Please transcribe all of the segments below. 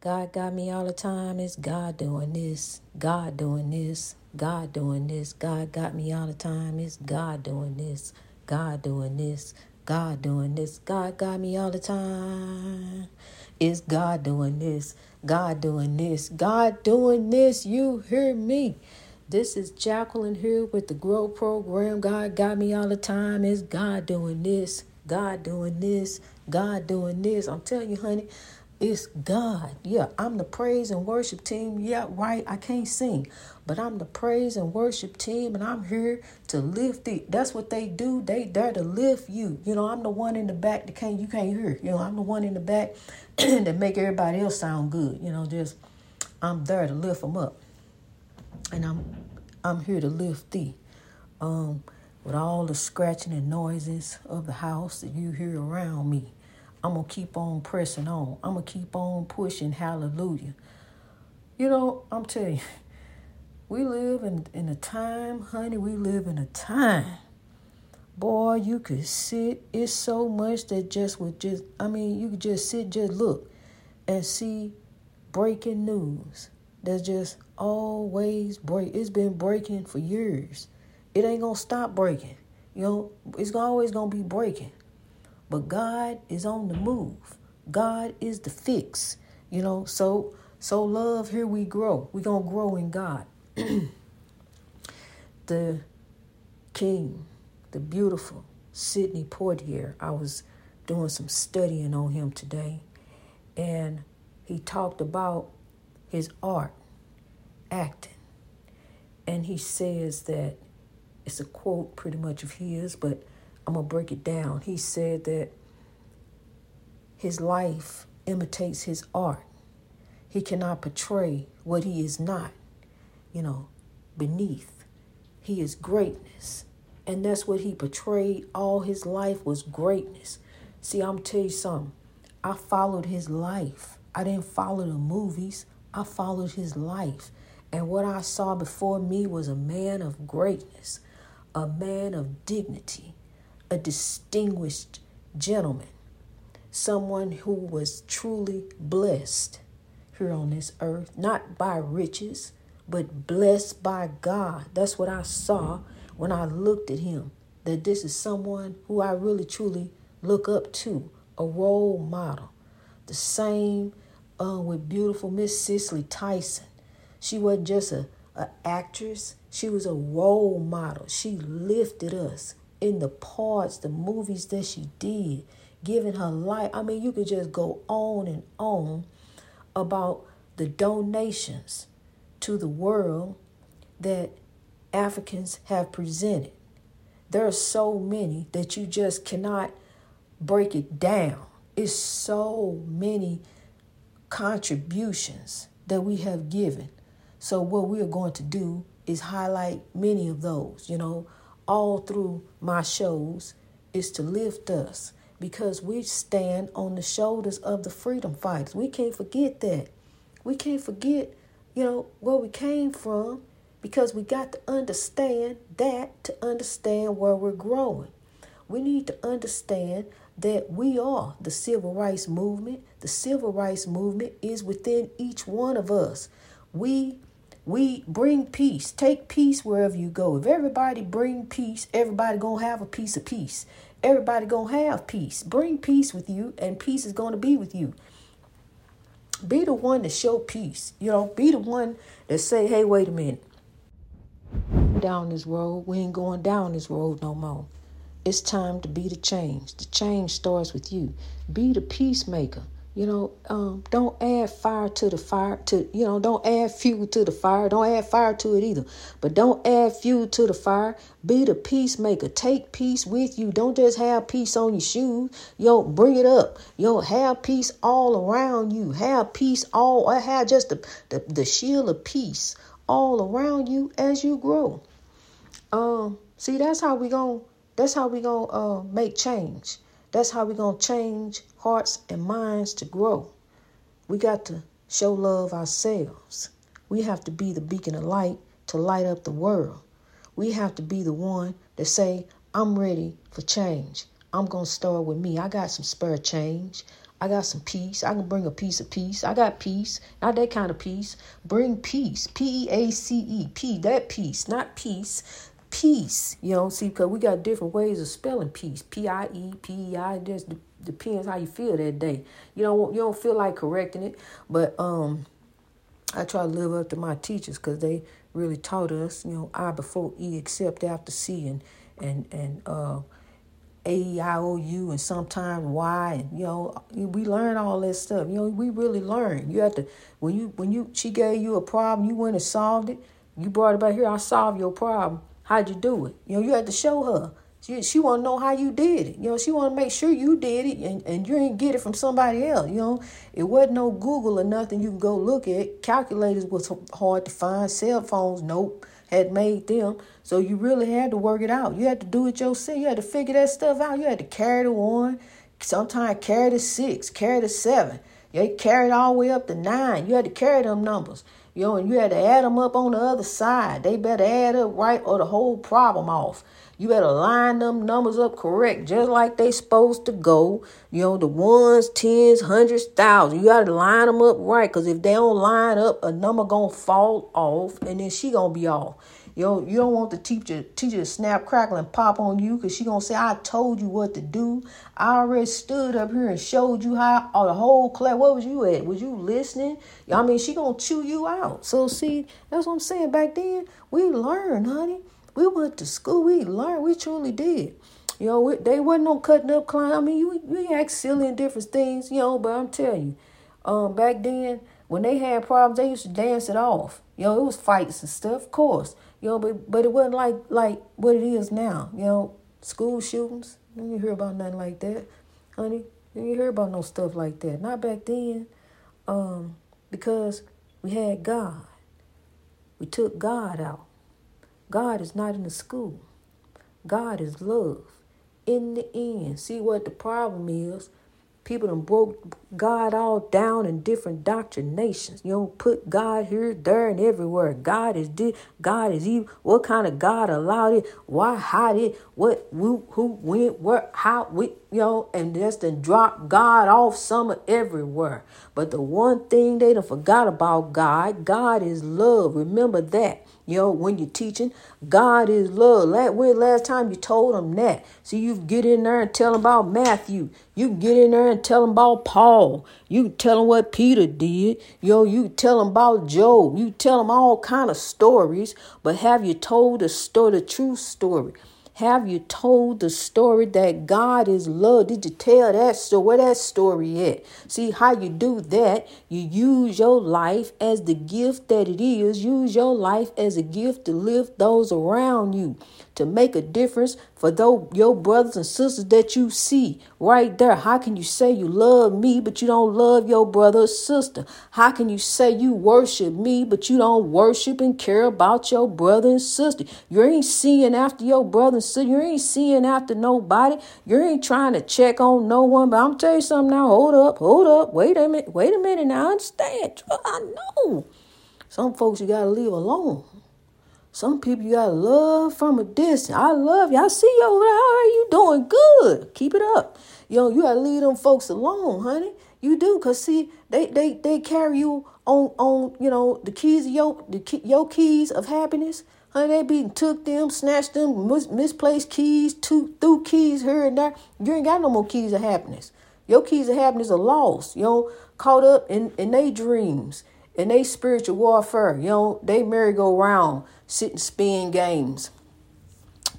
God got me all the time. It's God doing this. God doing this. God doing this. God got me all the time. It's God doing this. God doing this. God doing this. God got me all the time. It's God doing this. God doing this. God doing this. You hear me? This is Jacqueline here with the Grow Program. God got me all the time. It's God doing this. God doing this. God doing this. I'm telling you, honey. It's God. Yeah, I'm the praise and worship team. Yeah, right. I can't sing, but I'm the praise and worship team, and I'm here to lift it. That's what they do. They there to lift you. You know, I'm the one in the back that can't you can't hear. You know, I'm the one in the back that make everybody else sound good. You know, just I'm there to lift them up, and I'm I'm here to lift thee. Um, with all the scratching and noises of the house that you hear around me. I'm going to keep on pressing on. I'm going to keep on pushing. Hallelujah. You know, I'm telling you, we live in, in a time, honey, we live in a time. Boy, you could sit. It's so much that just would just, I mean, you could just sit, just look and see breaking news. That's just always break. It's been breaking for years. It ain't to stop breaking. You know, it's always to be breaking. But God is on the move. God is the fix. You know, so so love, here we grow. We're gonna grow in God. the king, the beautiful Sidney Poitier, I was doing some studying on him today, and he talked about his art, acting. And he says that it's a quote pretty much of his, but I'm going to break it down. He said that his life imitates his art. He cannot portray what he is not, you know, beneath. He is greatness. And that's what he portrayed all his life was greatness. See, I'm tell you something. I followed his life. I didn't follow the movies. I followed his life. And what I saw before me was a man of greatness, a man of dignity, a distinguished gentleman, someone who was truly blessed here on this earth, not by riches, but blessed by God. That's what I saw when I looked at him. That this is someone who I really truly look up to, a role model. The same uh, with beautiful Miss Cicely Tyson. She wasn't just a, a actress, she was a role model. She lifted us in the parts, the movies that she did, giving her life. I mean, you could just go on and on about the donations to the world that Africans have presented. There are so many that you just cannot break it down. It's so many contributions that we have given. So, what we are going to do is highlight many of those. You know, all through my shows is to lift us because we stand on the shoulders of the freedom fighters. We can't forget that. We can't forget, you know, where we came from because we got to understand that to understand where we're growing. We need to understand that we are the civil rights movement. The civil rights movement is within each one of us. We we bring peace. Take peace wherever you go. If everybody bring peace, everybody going to have a piece of peace. Everybody going to have peace. Bring peace with you and peace is going to be with you. Be the one to show peace. You know, be the one that say, "Hey, wait a minute. Down this road, we ain't going down this road no more. It's time to be the change. The change starts with you. Be the peacemaker. You know, um, don't add fire to the fire. To you know, don't add fuel to the fire. Don't add fire to it either. But don't add fuel to the fire. Be the peacemaker. Take peace with you. Don't just have peace on your shoes. Yo, bring it up. Yo, have peace all around you. Have peace all. I Have just the the, the shield of peace all around you as you grow. Um, see, that's how we going That's how we gonna uh, make change. That's how we're going to change hearts and minds to grow. We got to show love ourselves. We have to be the beacon of light to light up the world. We have to be the one to say, I'm ready for change. I'm going to start with me. I got some spare change. I got some peace. I can bring a piece of peace. I got peace. Not that kind of peace. Bring peace. P E A C E. P. That peace. Not peace. Peace. You know, see, because we got different ways of spelling peace. P I E P E I. Just depends how you feel that day. You don't you don't feel like correcting it, but um, I try to live up to my teachers because they really taught us. You know, I before E except after C and and and uh a E I O U and sometimes Y and you know we learn all that stuff. You know we really learn. You have to when you when you she gave you a problem, you went and solved it. You brought it back here. I solved your problem. How'd you do it? You know you had to show her. She she want to know how you did it. You know she want to make sure you did it and and you ain't get it from somebody else. You know it wasn't no Google or nothing. You can go look at. Calculators was hard to find. Cell phones, nope had made them. So you really had to work it out. You had to do it yourself. You had to figure that stuff out. You had to carry the one, sometimes carry the six, carry the seven. You carried all the way up to nine. You had to carry them numbers. Know, and you had to add them up on the other side. They better add up right or the whole problem off. You better line them numbers up correct, just like they supposed to go. You know, the ones, tens, hundreds, thousands. You got to line them up right, because if they don't line up, a number gonna fall off, and then she gonna be off. You know, you don't want the teacher teacher to snap, crackle, and pop on you, because she gonna say, "I told you what to do. I already stood up here and showed you how." Or the whole class, what was you at? Was you listening? I mean, she gonna chew you out. So see, that's what I'm saying. Back then, we learned, honey. We went to school. We learned. We truly did. You know, they wasn't no cutting up clown. I mean, you we act silly and different things, you know. But I'm telling you, um, back then when they had problems, they used to dance it off. You know, it was fights and stuff, of course. You know, but but it wasn't like like what it is now. You know, school shootings. You hear about nothing like that, honey. You hear about no stuff like that. Not back then, um, because we had God. We took God out. God is not in the school. God is love. In the end, see what the problem is? People done broke God all down in different doctrinations. You don't put God here, there, and everywhere. God is did. God is evil. What kind of God allowed it? Why hide it? What, who, who, when, where, how, we, you know, and just then drop God off summer everywhere. But the one thing they done forgot about God, God is love. Remember that. You know, when you're teaching, God is love. When last time you told them that? See, you get in there and tell them about Matthew. You get in there and tell them about Paul. You tell them what Peter did. Yo, know, you tell them about Job. You tell them all kind of stories. But have you told the story, the true story? Have you told the story that God is love? Did you tell that story? Where that story at? See how you do that? You use your life as the gift that it is. Use your life as a gift to lift those around you to make a difference for those your brothers and sisters that you see right there. How can you say you love me but you don't love your brother or sister? How can you say you worship me but you don't worship and care about your brother and sister? You ain't seeing after your brother and sister. You ain't seeing after nobody. You ain't trying to check on no one. But I'm tell you something now. Hold up, hold up. Wait a minute. Wait a minute. Now I understand. I know. Some folks you gotta leave alone. Some people you gotta love from a distance. I love you. I see you over there. How are you doing? Good. Keep it up. Yo, you gotta leave them folks alone, honey. You do, cause see, they they they carry you on on you know the keys of your the your keys of happiness. Honey, they be took them, snatched them, mis- misplaced keys, two threw keys here and there. You ain't got no more keys of happiness. Your keys of happiness are lost. You know, caught up in in their dreams, in they spiritual warfare. You know, they merry-go-round sit and spin games.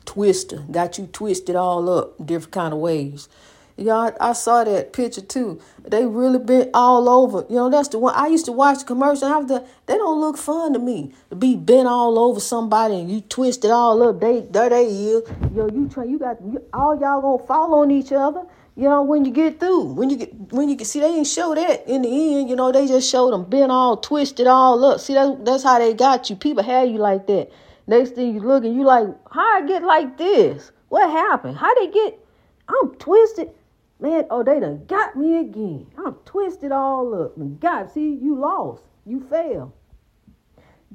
Twister got you twisted all up different kind of ways. You know, I, I, saw that picture too. They really been all over. You know, that's the one I used to watch the commercial. After they don't look fun to me to be bent all over somebody and you twist it all up. They there they is. You know, you try. You got you, all y'all gonna fall on each other. You know, when you get through, when you get when you get see, they didn't show that in the end. You know, they just showed them bent all twisted all up. See, that, that's how they got you. People had you like that. Next thing you look and you like, how I get like this? What happened? How they get? I'm twisted. Man, oh, they done got me again. I'm twisted all up. And God, see, you lost. You fell.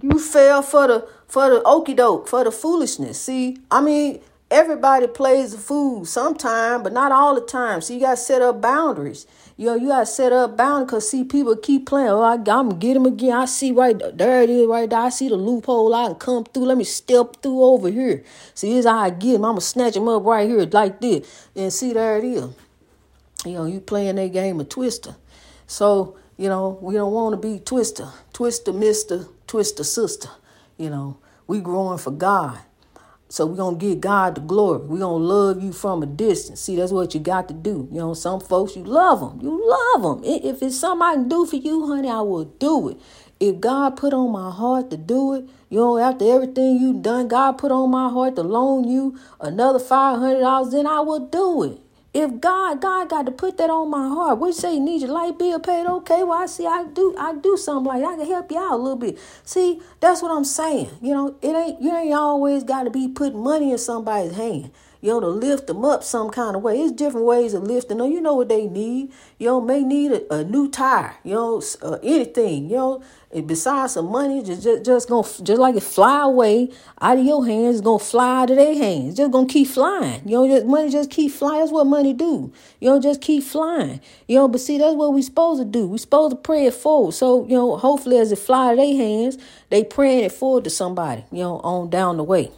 You fell for the for the okey doke, for the foolishness. See, I mean, everybody plays the fool sometime, but not all the time. So you got to set up boundaries. You know, you got to set up boundaries because, see, people keep playing. Oh, I, I'm going to get him again. I see right there it is right there. I see the loophole. I can come through. Let me step through over here. See, here's how I get him. I'm going to snatch him up right here like this. And see, there it is. You know, you playing that game of twister. So, you know, we don't want to be twister, twister, mister, twister, sister. You know, we growing for God. So we're going to give God the glory. We're going to love you from a distance. See, that's what you got to do. You know, some folks, you love them. You love them. If it's something I can do for you, honey, I will do it. If God put on my heart to do it, you know, after everything you've done, God put on my heart to loan you another $500, then I will do it. If God, God got to put that on my heart. We say you need your light bill paid. Okay, well I see I do I do something like that. I can help you out a little bit. See, that's what I'm saying. You know, it ain't you ain't always got to be putting money in somebody's hand you know, to lift them up some kind of way. It's different ways of lifting them. You know what they need. You know, may need a, a new tire. You know, uh, anything. You know, besides some money, just just, just gonna just like it fly away out of your hands, it's gonna fly out of their hands. Just gonna keep flying. You know, just money just keep flying. That's what money do. You know, just keep flying. You know, but see, that's what we supposed to do. We supposed to pray it forward. So you know, hopefully, as it fly out of their hands, they praying it forward to somebody. You know, on down the way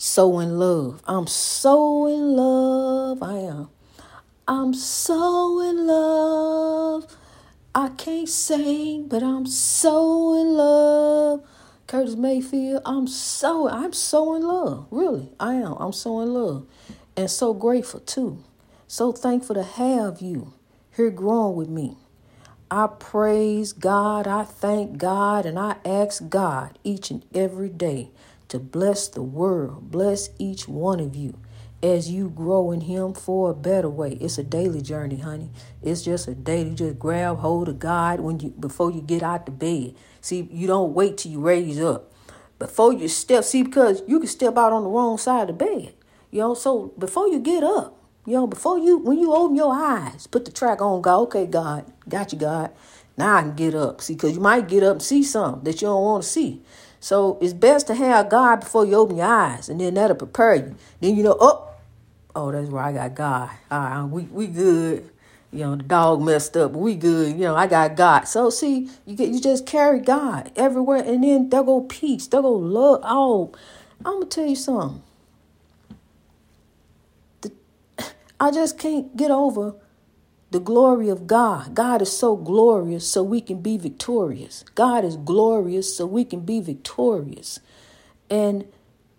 so in love. I'm so in love. I am. I'm so in love. I can't sing, but I'm so in love. Curtis Mayfield, I'm so I'm so in love. Really, I am. I'm so in love. And so grateful too. So thankful to have you here growing with me. I praise God, I thank God, and I ask God each and every day to bless the world, bless each one of you as you grow in Him for a better way. It's a daily journey, honey. It's just a daily. Just grab hold of God when you before you get out the bed. See, you don't wait till you raise up before you step. See, because you can step out on the wrong side of the bed. You know, so before you get up, you know, before you when you open your eyes, put the track on. God, okay, God, got you, God. Now I can get up. See, because you might get up and see something that you don't want to see. So it's best to have God before you open your eyes, and then that'll prepare you. Then you know, oh, oh, that's where I got God. All right, we we good. You know, the dog messed up, but we good. You know, I got God. So see, you get you just carry God everywhere, and then there go peace, there go love. Oh, I'm gonna tell you something. The, I just can't get over the glory of God. God is so glorious so we can be victorious. God is glorious so we can be victorious. And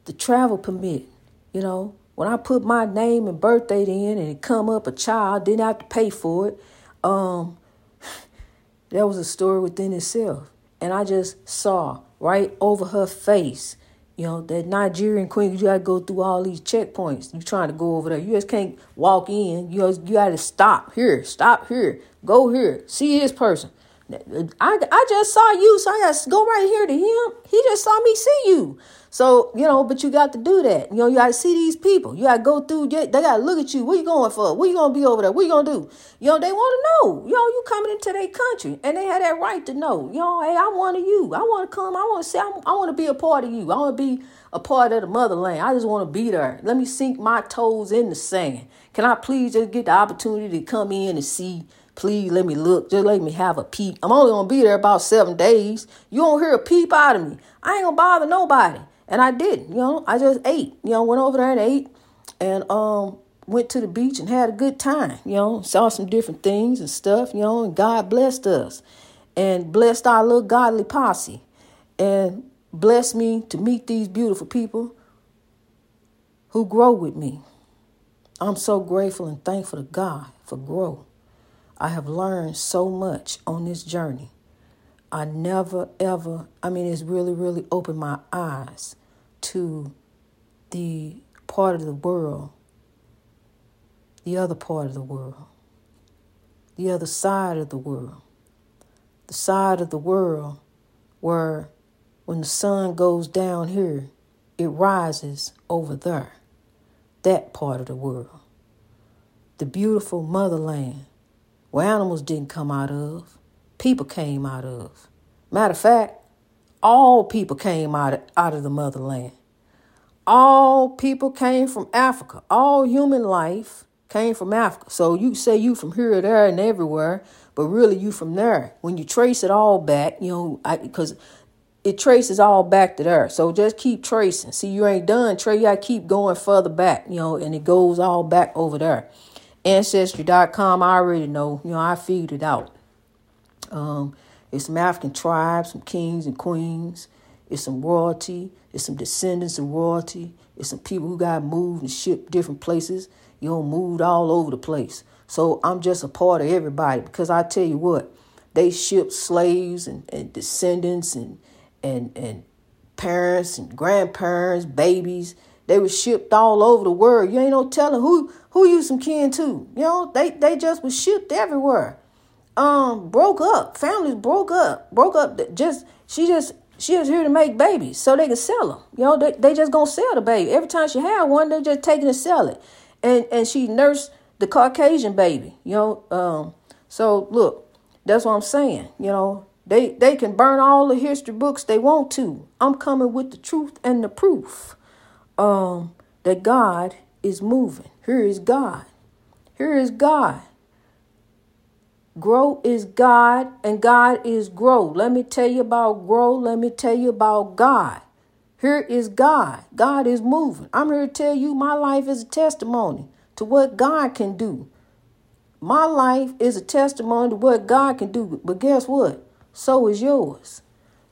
the travel permit, you know, when I put my name and birthday in and it come up a child, didn't have to pay for it. Um, that was a story within itself. And I just saw right over her face you know, that Nigerian queen, you got to go through all these checkpoints. You trying to go over there. You just can't walk in. You know, you got to stop here, stop here, go here, see this person. I, I just saw you, so I got to go right here to him. He just saw me see you. So, you know, but you got to do that. You know, you got to see these people. You got to go through, they got to look at you. What you going for? What you going to be over there? What you going to do? You know, they want to know. You know, you coming into their country and they have that right to know. You know, hey, I want you. I want to come. I want to say, I want to be a part of you. I want to be a part of the motherland. I just want to be there. Let me sink my toes in the sand. Can I please just get the opportunity to come in and see? Please let me look. Just let me have a peep. I'm only to be there about seven days. You don't hear a peep out of me. I ain't to bother nobody. And I didn't, you know, I just ate, you know, went over there and ate and um went to the beach and had a good time, you know, saw some different things and stuff, you know, and God blessed us and blessed our little godly posse and blessed me to meet these beautiful people who grow with me. I'm so grateful and thankful to God for growth. I have learned so much on this journey. I never ever, I mean, it's really, really opened my eyes to the part of the world, the other part of the world, the other side of the world, the side of the world where when the sun goes down here, it rises over there, that part of the world. The beautiful motherland where animals didn't come out of, people came out of. Matter of fact, all people came out of, out of the motherland. all people came from Africa. All human life came from Africa. So you say you from here, there, and everywhere, but really you from there. When you trace it all back, you know, because it traces all back to there. So just keep tracing. See, you ain't done. Trey, gotta keep going further back, you know, and it goes all back over there. Ancestry.com, I already know, you know, I figured it out. Um, it's some African tribes, some kings and queens. It's some royalty. It's some descendants of royalty. It's some people who got moved and shipped different places. You know, moved all over the place. So I'm just a part of everybody because I tell you what, they shipped slaves and, and descendants and and and parents and grandparents, babies. They were shipped all over the world. You ain't no telling who who you some kin to. You know, they they just was shipped everywhere. Um, broke up. Families broke up. Broke up. Just she just she was here to make babies so they can sell them. You know, they they just gonna sell the baby. Every time she had one, they just taking and sell it. And and she nursed the Caucasian baby. You know, um. So look, that's what I'm saying. You know, they they can burn all the history books they want to. I'm coming with the truth and the proof um, that God is moving. Here is God. Here is God. Grow is God and God is grow. Let me tell you about grow. Let me tell you about God. Here is God. God is moving. I'm here to tell you my life is a testimony to what God can do. My life is a testimony to what God can do. But guess what? so is yours.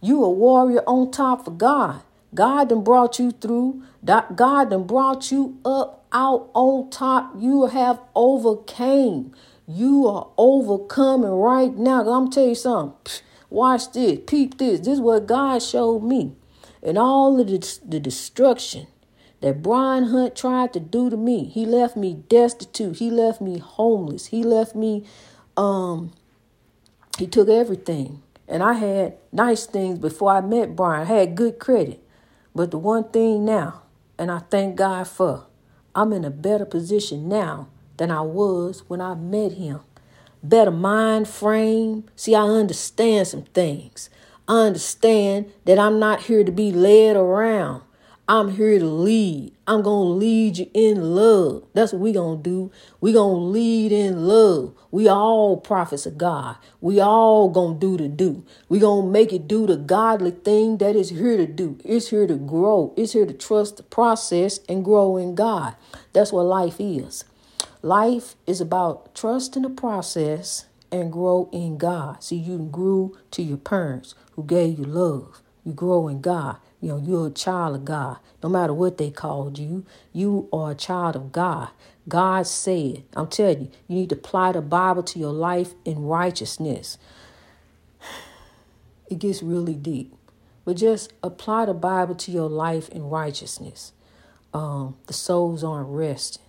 You a warrior on top for God. God done brought you through. God done brought you up out on top. You have overcame. You are overcoming right now. I'm tell you something. Watch this. Peep this. This is what God showed me. And all of the, the destruction that Brian Hunt tried to do to me. He left me destitute. He left me homeless. He left me um he took everything. And I had nice things before I met Brian. I had good credit. But the one thing now, and I thank God for, I'm in a better position now than I was when I met him. Better mind frame. See, I understand some things. I understand that I'm not here to be led around. I'm here to lead. I'm going to lead you in love. That's what we going to do. we going to lead in love. We all prophets of God. We all going to do the do. we going to make it do the godly thing that is here to do. It's here to grow. It's here to trust the process and grow in God. That's what life is. Life is about trusting the process and grow in God. See, you grew to your parents who gave you love. You grow in God. You know, you're a child of God. No matter what they called you, you are a child of God. God said, I'm telling you, you need to apply the Bible to your life in righteousness. It gets really deep. But just apply the Bible to your life in righteousness. Um, the souls aren't resting.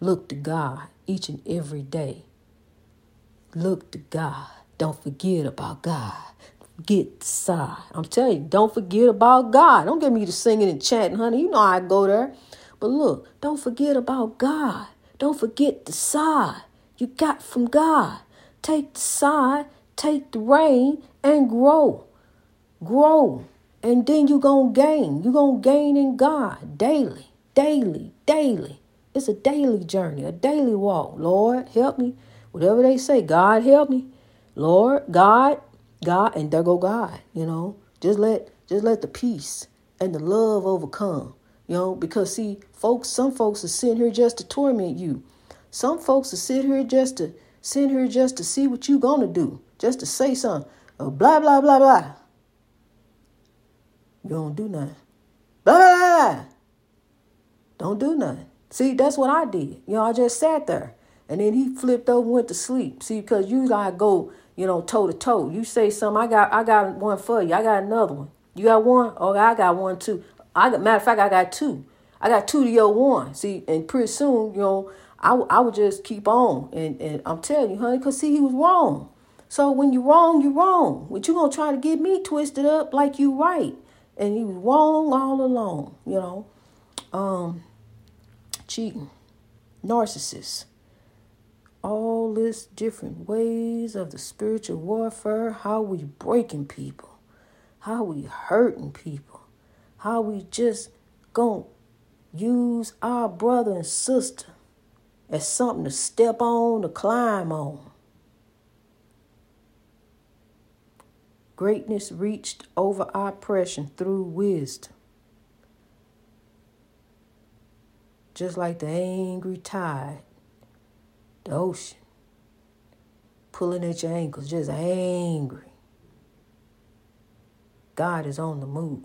Look to God each and every day. Look to God. Don't forget about God get side. I'm telling you, don't forget about God. Don't get me to singing and chanting, honey. You know I go there. But look, don't forget about God. Don't forget the side you got from God. Take the side, take the rain, and grow. Grow. And then you're going to gain. You're going to gain in God daily, daily, daily. It's a daily journey, a daily walk. Lord, help me. Whatever they say, God, help me. Lord, God, God, and there go God, you know. Just let just let the peace and the love overcome. You know, because see, folks, some folks are sitting here just to torment you. Some folks are sitting here just to sit here just to see what you gonna do, just to say something. Uh, blah blah blah blah. You don't do nothing. Blah, blah, blah. Don't do nothing. See, that's what I did. You know, I just sat there. And then he flipped over and went to sleep. See, because usually I go you know, toe to toe. You say something, I got I got one for you. I got another one. You got one? Oh, I got one too. I got matter of fact, I got two. I got two to your one. See, and pretty soon, you know, I, I would just keep on. And, and I'm telling you, honey, because see, he was wrong. So when you're wrong, you're wrong. But you going to try to get me twisted up like you right. And he was wrong all along, you know. Um, cheating, narcissist all this different ways of the spiritual warfare, how we breaking people, how we hurting people, how we just to use our brother and sister as something to step on, to climb on. Greatness reached over oppression through wisdom. Just like the angry tide, the ocean, pulling at your ankles, just angry. God is on the move.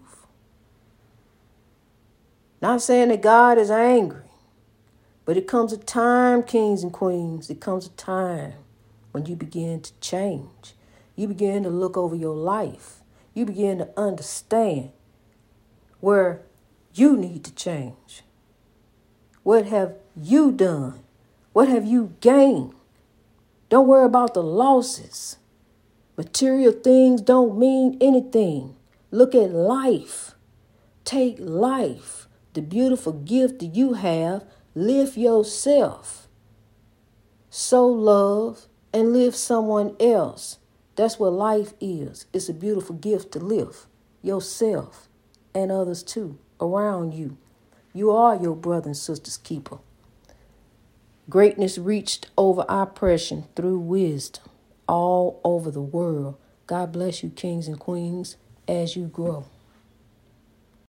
Not saying that God is angry, but it comes a time, kings and queens, it comes a time when you begin to change. You begin to look over your life. You begin to understand where you need to change. What have you done? What have you gained? Don't worry about the losses. Material things don't mean anything. Look at life. Take life, the beautiful gift that you have, live yourself. Sow love and live someone else. That's what life is. It's a beautiful gift to live yourself and others too around you. You are your brother and sister's keeper. Greatness reached over oppression through wisdom all over the world. God bless you, kings and queens, as you grow.